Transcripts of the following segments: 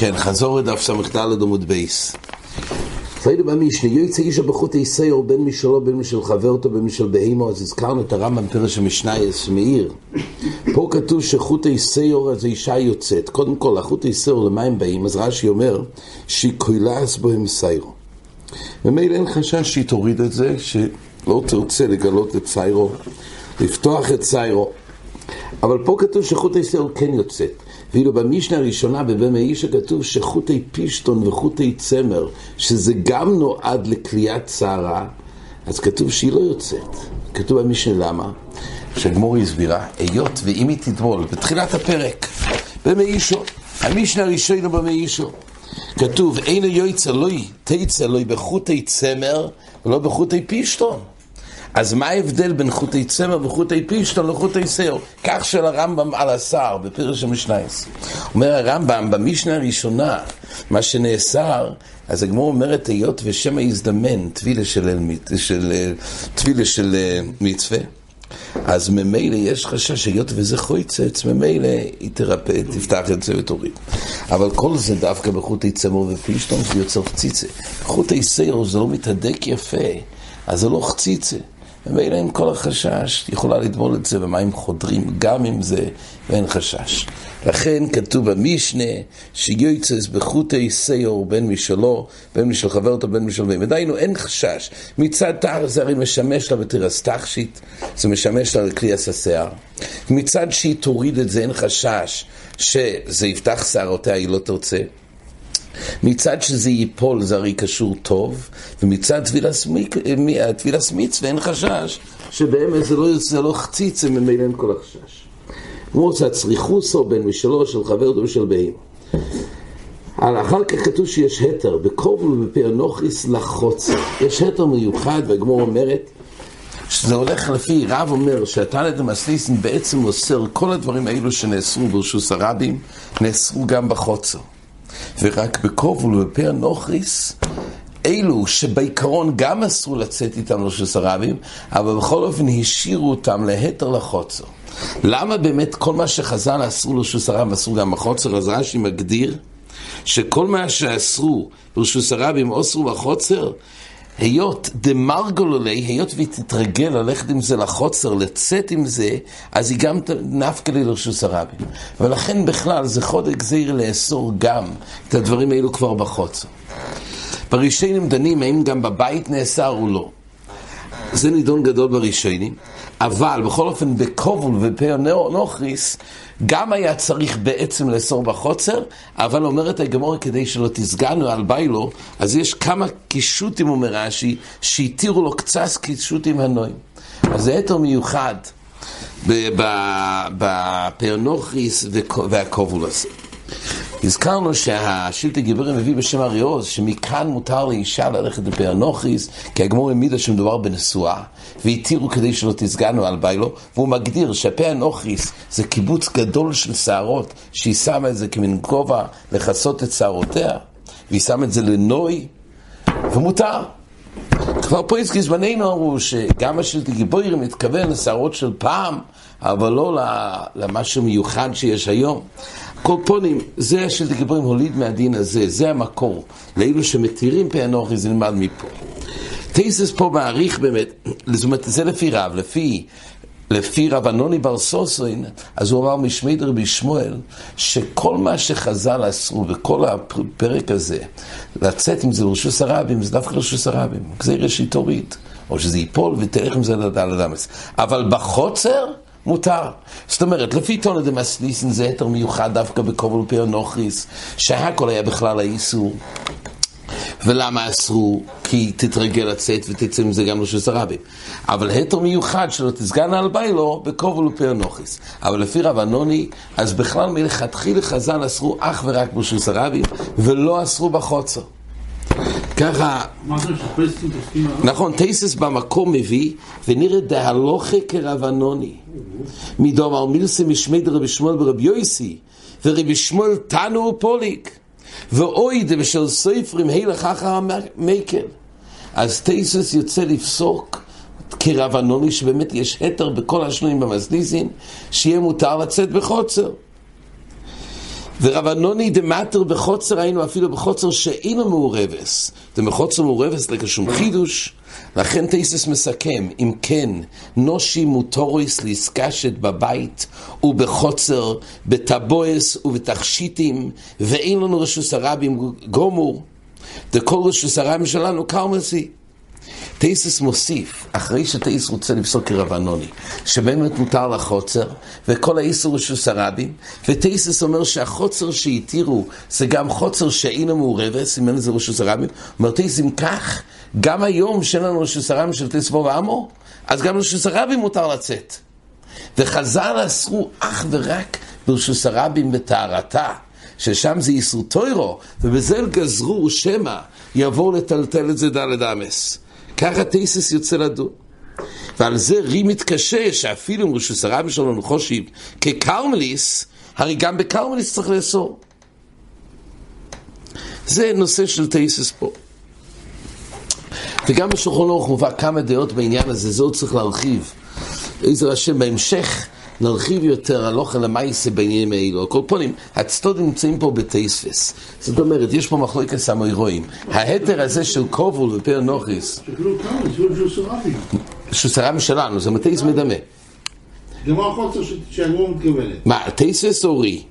כן, חזרה לדף ס"ד עמוד ב'. ראינו במשנה, יוצאה אישה בחוטי שיער בין משלה בין משל חברתה בין משל בהמה, אז הזכרנו את הרמב"ם פירוש המשניות מאיר. פה כתוב שחוטי שיער זה אישה יוצאת. קודם כל, החוטי שיער למה הם באים? אז רש"י אומר שהיא קולעת בהם שערה. וממילא אין חשש שהיא תוריד את זה, שלא תרצה לגלות את שערה, לפתוח את שערה. אבל פה כתוב שחוט איסיור כן יוצאת. ואילו במשנה הראשונה בבמה אישה כתוב שחוטי פישטון וחוטי צמר, שזה גם נועד לכליית שערה, אז כתוב שהיא לא יוצאת. כתוב במשנה למה? שהגמור הסבירה, היות ואם היא תטבול בתחילת הפרק, במה אישו, המשנה הראשונה במה אישו, כתוב, אין יועצה לוי, תצא לוי בחוטי צמר ולא בחוטי פישטון. אז מה ההבדל בין חוטי צמר וחוטי פישטון לחוטי שיער? כך של הרמב"ם על השר בפרש המשנייס. אומר הרמב"ם במשנה הראשונה, מה שנאסר, אז הגמור אומרת היות ושמא יזדמן טבילה של, של, טבילה של אה, מצווה. אז ממילא יש חשש היות וזה חויצץ, ממילא היא תרפא, תפתח את זה ותוריד. אבל כל זה דווקא בחוטי צמר ופישטון זה יוצר חציצה. בחוטי שיער זה לא מתהדק יפה, אז זה לא חציצה. ומילא עם כל החשש, יכולה לטבול את זה במים חודרים גם עם זה, ואין חשש. לכן כתוב במשנה שיוצס בחוטי סיור בין משלו, בין משל חברתו, בין משל בהם. דהיינו, אין חשש. מצד תאר זה הרי משמש לה בתירס תכשיט, זה משמש לה לכלי השיער. מצד שהיא תוריד את זה, אין חשש שזה יפתח שערותיה, היא לא תרצה. מצד שזה ייפול זה הרי קשור טוב, ומצד טבילס מצווה אין חשש שבאמת זה לא, זה לא חציץ, זה ממילא אין כל החשש. כמו שהצריכוסו בין משלו של חבר ושל בהים. אחר כך כתוב שיש התר, בקרוב ובפענוכיס לחוצה. יש התר מיוחד, והגמור אומרת, שזה הולך לפי, רב אומר שהתנא דמסליסין בעצם אוסר כל הדברים האלו שנאסרו ברשוס הרבים, נאסרו גם בחוצר. ורק בכובול ובפר נוכריס, אלו שבעיקרון גם אסרו לצאת איתם לרשוס הרבים, אבל בכל אופן השאירו אותם להתר לחוצר. למה באמת כל מה שחז"ל אסרו לרשוס הרבים אסרו גם בחוצר? אז רש"י מגדיר שכל מה שאסרו לרשוס הרבים אסרו בחוצר, היות דמרגולולי, היות והיא תתרגל ללכת עם זה לחוצר, לצאת עם זה, אז היא גם נפקא לי לרשוס הרבים. ולכן בכלל זה חודק גזיר לאסור גם את הדברים האלו כבר בחוצר. בראשונים דנים האם גם בבית נאסר או לא. זה נידון גדול בראשונים, אבל בכל אופן בקובול ובפר נוכריס גם היה צריך בעצם לאסור בחוצר, אבל אומרת הגמור כדי שלא תסגנו על ביילו, אז יש כמה קישוטים, אומר רש"י, שהתירו לו קצת קישוטים הנועים. אז זה היתר מיוחד בפרנוכריס והקובול הזה. הזכרנו שהשילטי גיבורים מביא בשם אריוז, שמכאן מותר לאישה ללכת בפר נוכריס, כי הגמור העמידה שמדובר בנשואה, והתירו כדי שלא תסגנו על ביילו, והוא מגדיר שהפה הנוכריס זה קיבוץ גדול של שערות, שהיא שמה את זה כמין כובע לכסות את שערותיה, והיא שמה את זה לנוי, ומותר. כבר הזכיר זמננו אמרו שגם השילטי גיבורים מתכוון לשערות של פעם, אבל לא למשהו מיוחד שיש היום. קורפונים, זה השילטי גיבורים הוליד מהדין הזה, זה המקור. לאלו שמתירים פה אנוכי זה נלמד מפה. טייסס פה מעריך באמת, זאת אומרת, זה לפי רב, לפי, לפי רב אנוני בר סוסרין, אז הוא אמר משמי דרבי שמואל, שכל מה שחז"ל אסרו בכל הפרק הזה, לצאת עם זה לרשוס הרבים, זה דווקא לרשוס הרבים, זה ראשית תוריד, או שזה ייפול ותלך עם זה לדל אדמס. אבל בחוצר, מותר. זאת אומרת, לפי תונה דמסליסן זה היתר מיוחד דווקא בכובל פר נוכריס, שהכל היה בכלל האיסור. ולמה אסרו? כי תתרגל לצאת ותצא עם זה גם לשוס הרבים. אבל היתר מיוחד שלא תסגן על ביילו בכובל ופר נוכריס. אבל לפי רב אנוני, אז בכלל מלכתחילה חז"ל אסרו אך ורק בשוס הרבים, ולא אסרו בחוצר. ככה... נכון, טייסס במקום מביא, ונראה דהלוכה כרבנוני. מדומר מילסה משמי דרבי שמואל ברבי יויסי, ורבי שמואל תנו ופוליק. ואוי דבשל סופרים הילך אחר המקל. אז טייסס יוצא לפסוק כרבנוני, שבאמת יש התר בכל השנויים במסדיזין, שיהיה מותר לצאת בחוצר. ורבנוני דמטר בחוצר היינו אפילו בחוצר שאינו מעורבס. דמחוצר מעורבס לכשום חידוש, לכן תייסס מסכם, אם כן, נושי מוטוריס ליסקשת בבית ובחוצר, בטבויס ובתכשיטים, ואין לנו רשוס הרבים גומור. דכל רשוס הרבים שלנו קרמסי. טייסס מוסיף, אחרי שטייס רוצה לפסוק כרבנוני, שבאמת מותר לחוצר, וכל האיסור רשוס הרבים, וטייסס אומר שהחוצר שהתירו זה גם חוצר שאינו מעורבת, סימן לזה רשוס הרבים, אומר טייס אם כך, גם היום שאין לנו רשוס הרבים של טייס בו אז גם רשוס הרבים מותר לצאת. וחז"ל אסרו אך ורק ברשוס הרבים בטהרתה. ששם זה איסור טוירו, ובזה גזרו שמא יבואו לטלטל את זה דלת אמס. ככה טייסס יוצא לדון. ועל זה רי מתקשה שאפילו אם רשוס הרבי שלנו חושב כקרמליס, הרי גם בקרמליס צריך לאסור. זה נושא של טייסס פה. וגם בשולחון אורך מובא כמה דעות בעניין הזה, זה עוד צריך להרחיב. איזה השם בהמשך נרחיב יותר הלוכה למייסה בעניינים האלו. כל פונים, הצטודים נמצאים פה בטייספס. זאת אומרת, יש פה מחלוקת המוירואים. ההתר הזה של קובול ופר נוכיס, שוסרבי שלנו, זה מטייס מדמה. זה מה החוצר שהגמור מתכוונת? מה, טייסס או רי?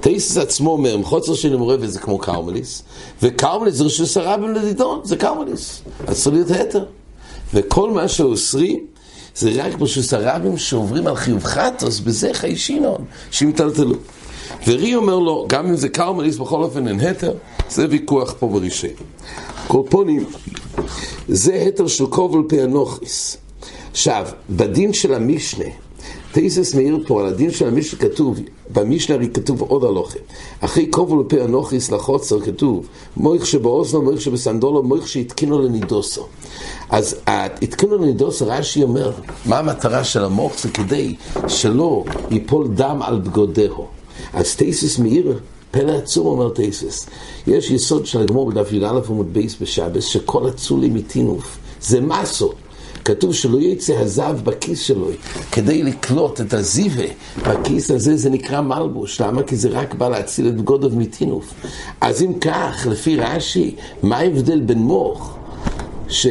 טייסס עצמו אומר, חוצר של מעורבת זה כמו קרמליס, וקרמליס זה רשוס הרבים לדידון, זה קרמליס. אז צריך להיות התר. וכל מה שאוסרים, זה רק ברשוס הרבים שעוברים על חיוב חטוס, בזה חי שינון, שמטלטלו. ורי אומר לו, גם אם זה קרמליס, בכל אופן אין התר, זה ויכוח פה ברישי. קורפונים, זה התר של קובל פענוכיס. עכשיו, בדין של המשנה, טייסס מעיר פה על הדין של המשנה כתוב, במשנה הרי כתוב עוד הלוכה. אחרי קובל ופה אנוכיס לחוצר כתוב, מויך שבאוזנו, מויך שבסנדולו, מויך שהתקינו לנידוסו. אז התקינו לנידוסו, רש"י אומר, מה המטרה של המוך? זה כדי שלא ייפול דם על בגדיה. אז תוספות מעיר פלא עצום אומר תוספות. יש יסוד של הגמרא בדף י"א עמוד ב' בשבת, שכל הצלה מטינוף, זה משוי. כתוב שלא יצא הזב בכיס שלו כדי לקלוט את הזיבה בכיס הזה זה נקרא מלבוש, למה? כי זה רק בא להציל את בגדיו מטינוף אז אם כך, לפי רש"י, מה ההבדל בין מוך ש...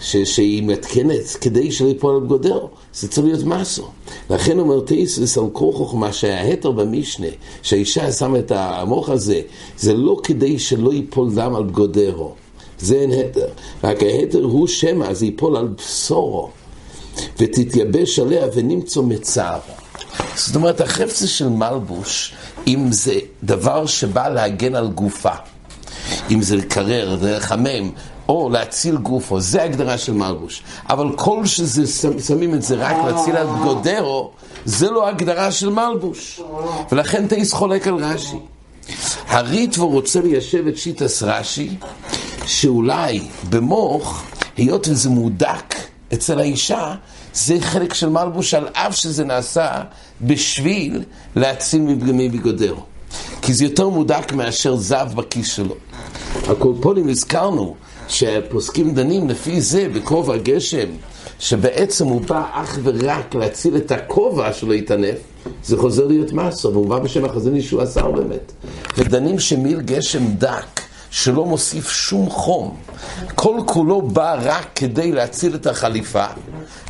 ש... שהיא מתקנת כדי שלא יפול על בגודו? זה צריך להיות מסו. לכן אומר טייסס על כל חוכמה שההתר במשנה, שהאישה שמה את המוח הזה, זה לא כדי שלא ייפול דם על בגודהו. זה אין התר. רק ההתר הוא שמא, זה ייפול על בשורו, ותתייבש עליה ונמצא מצער. זאת אומרת, החפצה של מלבוש, אם זה דבר שבא להגן על גופה, אם זה לקרר, זה לחמם, או להציל גופו, זה הגדרה של מלבוש. אבל כל שזה, שמים את זה רק להציל על גודרו, זה לא הגדרה של מלבוש. ולכן תאיס חולק על רש"י. הריטבו רוצה ליישב את שיטס רש"י, שאולי במוח, היות וזה מודק אצל האישה, זה חלק של מלבוש על אף שזה נעשה בשביל להציל מפגמי בגודרו. כי זה יותר מודק מאשר זב בכיס שלו. הקורפונים הזכרנו שהפוסקים דנים לפי זה בכובע גשם, שבעצם הוא בא אך ורק להציל את הכובע שלא יתענף, זה חוזר להיות מסו, והוא בא בשם החזון ישוע שר באמת. ודנים שמיל גשם דק, שלא מוסיף שום חום, כל כולו בא רק כדי להציל את החליפה,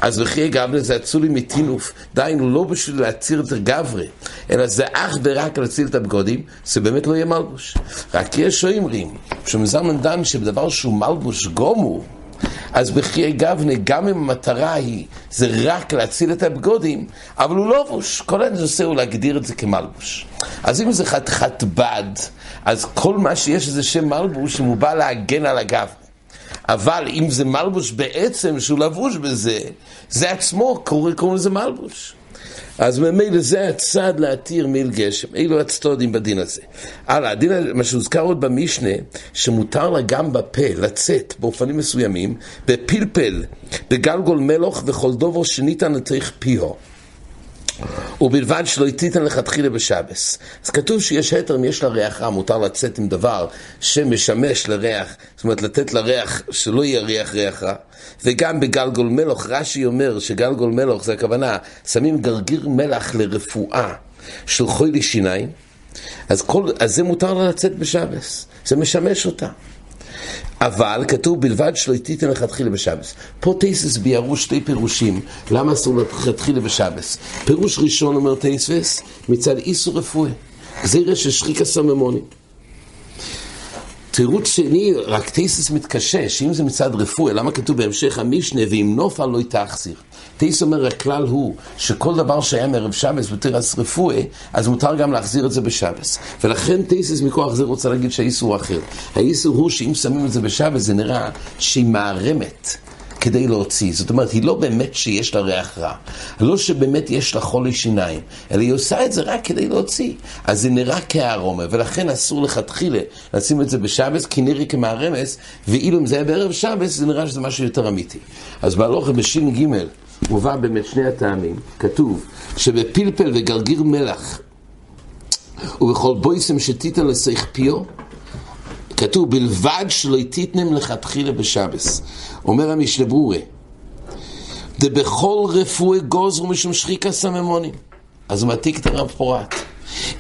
אז וכי גברי זה אצולי מטינוף, דהיינו לא בשביל להציל את הגברי, אלא זה אך ורק להציל את הבגודים, זה באמת לא יהיה מלבוש. רק יש שאומרים, שמזמן דן שבדבר שהוא מלבוש גומו, אז בחיי גבנה, גם אם המטרה היא, זה רק להציל את הבגודים, אבל הוא לא לבוש. כל עושה הוא להגדיר את זה כמלבוש. אז אם זה חתיכת בד, אז כל מה שיש זה שם מלבוש, אם הוא בא להגן על הגב. אבל אם זה מלבוש בעצם, שהוא לבוש בזה, זה עצמו, קוראים לזה מלבוש. אז ממילא זה הצד להתיר מיל גשם. אלו הצטודים בדין הזה. הלאה, הדין, מה שהוזכר עוד במשנה, שמותר לה גם בפה לצאת באופנים מסוימים, בפלפל, בגלגול מלוך וכל דובר שניתן לתוך פיהו. ובלבד שלא תיתן לכתחילה בשבס. אז כתוב שיש היתר אם יש לה ריח רע, מותר לצאת עם דבר שמשמש לריח, זאת אומרת לתת לריח שלא יהיה ריח ריח רע. וגם בגלגול מלוך, רש"י אומר שגלגול מלוך זה הכוונה, שמים גרגיר מלח לרפואה של חולי שיניים, אז, כל, אז זה מותר לה לצאת בשבס, זה משמש אותה. אבל כתוב בלבד שלא תיתן לכתחילה בשבס. פה טייסס ביארו שתי פירושים, למה אסור לכתחילה בשבס. פירוש ראשון אומר טייסס, מצד איסור רפואי, גזירה של שריקה סממונים. תירוץ שני, רק טייסס מתקשה, שאם זה מצד רפואי, למה כתוב בהמשך המשנה, ואם נופל לא תחזיר. טייס אומר, הכלל הוא שכל דבר שהיה מערב שבס בתרס רפואי, אז מותר גם להחזיר את זה בשבס. ולכן טייסס מכוח זה רוצה להגיד שהאיסור אחר. האיסור הוא שאם שמים את זה בשבס, זה נראה שהיא מערמת. כדי להוציא. זאת אומרת, היא לא באמת שיש לה ריח רע. לא שבאמת יש לה חולי שיניים, אלא היא עושה את זה רק כדי להוציא. אז זה נראה כארומה, ולכן אסור לכתחילה לשים את זה בשבס, כי נראה כמערמס, ואילו אם זה היה בערב שבס, זה נראה שזה משהו יותר אמיתי. אז בהלוכה בש"ג מובא באמת שני הטעמים, כתוב שבפלפל וגרגיר מלח ובכל בויסם שתיתן לשיח פיו כתוב בלבד שלא תיתנם לכתחילה בשבס אומר המשנה ברורה דבכל רפואי גוזרו משום שחיקה סממונים אז הוא מעתיק את הרב פורט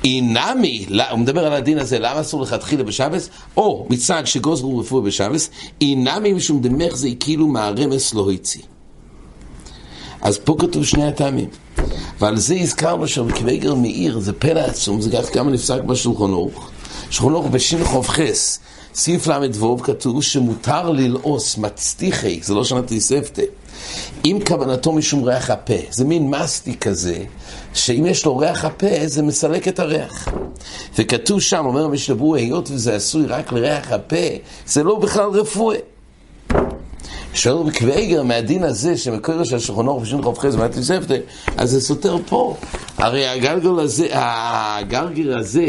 אינמי, הוא מדבר על הדין הזה, למה אסור לכתחילה בשבס? או מצד שגוזרו רפואי בשבס, אינמי משום דמך זה כאילו מהרמס לא הציא. אז פה כתוב שני הטעמים. ועל זה הזכרנו שרקוויגר מאיר, זה פלא עצום, זה כך גם נפסק בשולחון אורך. שולחון אורך בשין חס, סעיף ל"ו כתוב שמותר ללעוס מצטיחי, זה לא שנת תספתא, אם כוונתו משום ריח הפה, זה מין מסטי כזה, שאם יש לו ריח הפה, זה מסלק את הריח. וכתוב שם, אומר המשלבו, היות וזה עשוי רק לריח הפה, זה לא בכלל רפואי. שואל בקוויגר מהדין הזה, שמקור של השולחנוך בשין חוב חז מהתוספתא, אז זה סותר פה. הרי הגלגל הזה, הגרגר הזה,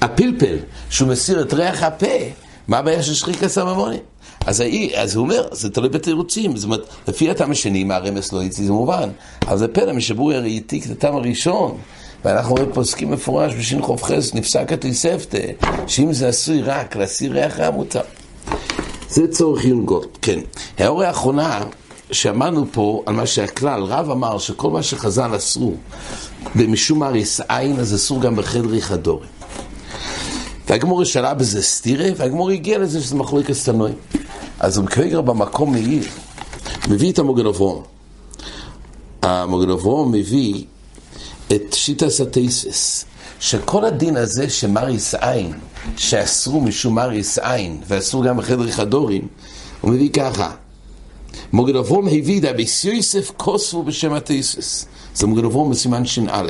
הפלפל, שהוא מסיר את ריח הפה, מה הבעיה של שחיקה סממונים? אז, אז הוא אומר, זה תלוי בתירוצים, זאת אומרת, לפי הטעם השני, מה הרמס לא יציא, זה מובן. אבל זה פלא, משבורי הרי העתיק את הטעם הראשון. ואנחנו רואים פוסקים מפורש בשין חוב חס, נפסק התוספתא, שאם זה עשוי רק להסיר ריח רע מותר. זה צורך עיון גול, כן. ההוראה האחרונה, שאמרנו פה על מה שהכלל, רב אמר שכל מה שחז"ל אסרו במשום אריס עין, אז אסור גם בחדרי חדורי. והגמור שאלה בזה סטירה, והגמור הגיע לזה שזה מחלוקת סטנוי. אז הוא מקווה במקום מעיר, מביא את המוגן אברום. מביא את שיטס הטייסס. שכל הדין הזה שמריס עין, שאסרו משום מריס עין, ואסרו גם בחדר חדורים, הוא מביא ככה. מוגד אברום הביא דאביס יוסף כוספו בשם התייסס. זה מוגד אברום בסימן ש"א.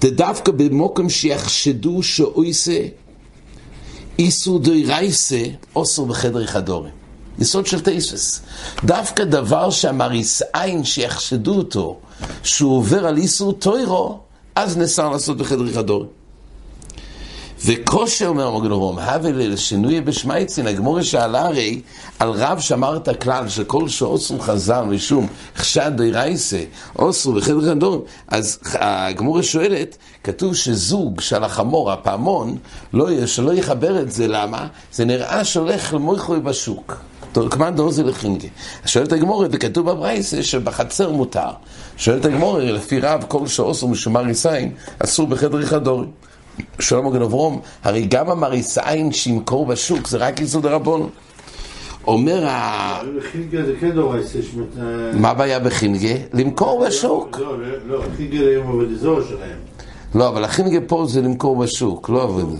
דווקא במוקם שיחשדו שאויסה איסור דוי רייסה אוסר בחדר חדורים. יסוד של תייסס. דווקא דבר שהמריס עין שיחשדו אותו, שהוא עובר על איסור טוירו, אז נאסר לעשות בחדר חדור. וכושר, אומר המגן אברום, הווה לשינוי בשמייצין, הגמורה שאלה הרי על רב שאמר את הכלל שכל שאוסרו חזר משום חשד די רייסה, אוסרו בחדר חדור, אז הגמורה שואלת, כתוב שזוג של החמור, הפעמון, לא, שלא יחבר את זה, למה? זה נראה שהולך למויכוי בשוק. כמאן דורזי לחינגה. שואלת הגמורה, וכתוב בברייסה שבחצר מותר. שואלת הגמורה, לפי רב, כל שעושו משומריסיין, אסור בחדר חדורי. שואל מגן אברום, הרי גם המריסיין שימכור בשוק, זה רק איסור דרבון. אומר ה... זה כן דורייסה. מה הבעיה בחינגה? למכור בשוק. לא, לא, זה היום עובד אזור שלהם. לא, אבל החינגה פה זה למכור בשוק, לא עובד.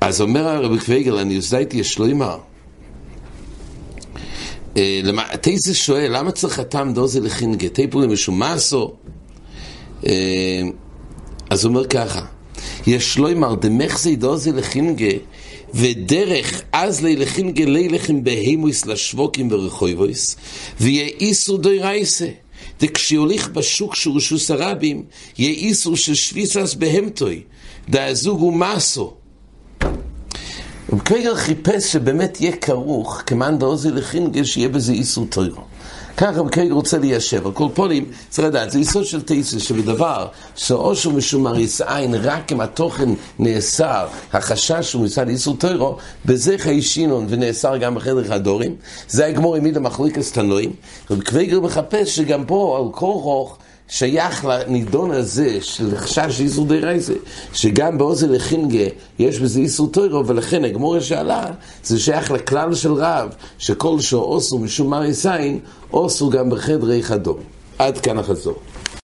אז אומר הרבי קוויגל, אני עוזדתי ישלוימה. תייסס שואל, למה צריך הטעם דוזי לחינגה? תיפורי משומאסו? אז הוא אומר ככה, יש לא אמר דמחזי דוזי לחינגה ודרך אז לי לחינגה לי לכם בהימויס לשווקים ורחויבויס ויהיה איסור דוי רייסה דכשיוליך בשוק שורשוס הרבים יהיה איסור של שוויסס בהמטוי דאזוג ומאסו וקוויגר חיפש שבאמת יהיה כרוך, כמאן דאוזי לחינגל, שיהיה בזה איסור טוירו. ככה קוויגר רוצה ליישב, על כל פולים צריך לדעת, זה יסוד של תייסס, שבדבר שאו שהוא משום מריס עין, רק אם התוכן נאסר, החשש הוא מצד איסור טוירו, בזה חי שינון ונאסר גם בחדר הדורים, זה הגמור העמיד המחלוקת תנועים, וקוויגר מחפש שגם פה, על כל רוך, שייך לנידון הזה של חשש איסור די רייזה, שגם באוזן לחינגה יש בזה איסור טוירו, ולכן הגמורה שאלה, זה שייך לכלל של רב, שכל שאוסו משום מרי סיין, אוסו גם בחדרי חדום. עד כאן החזור.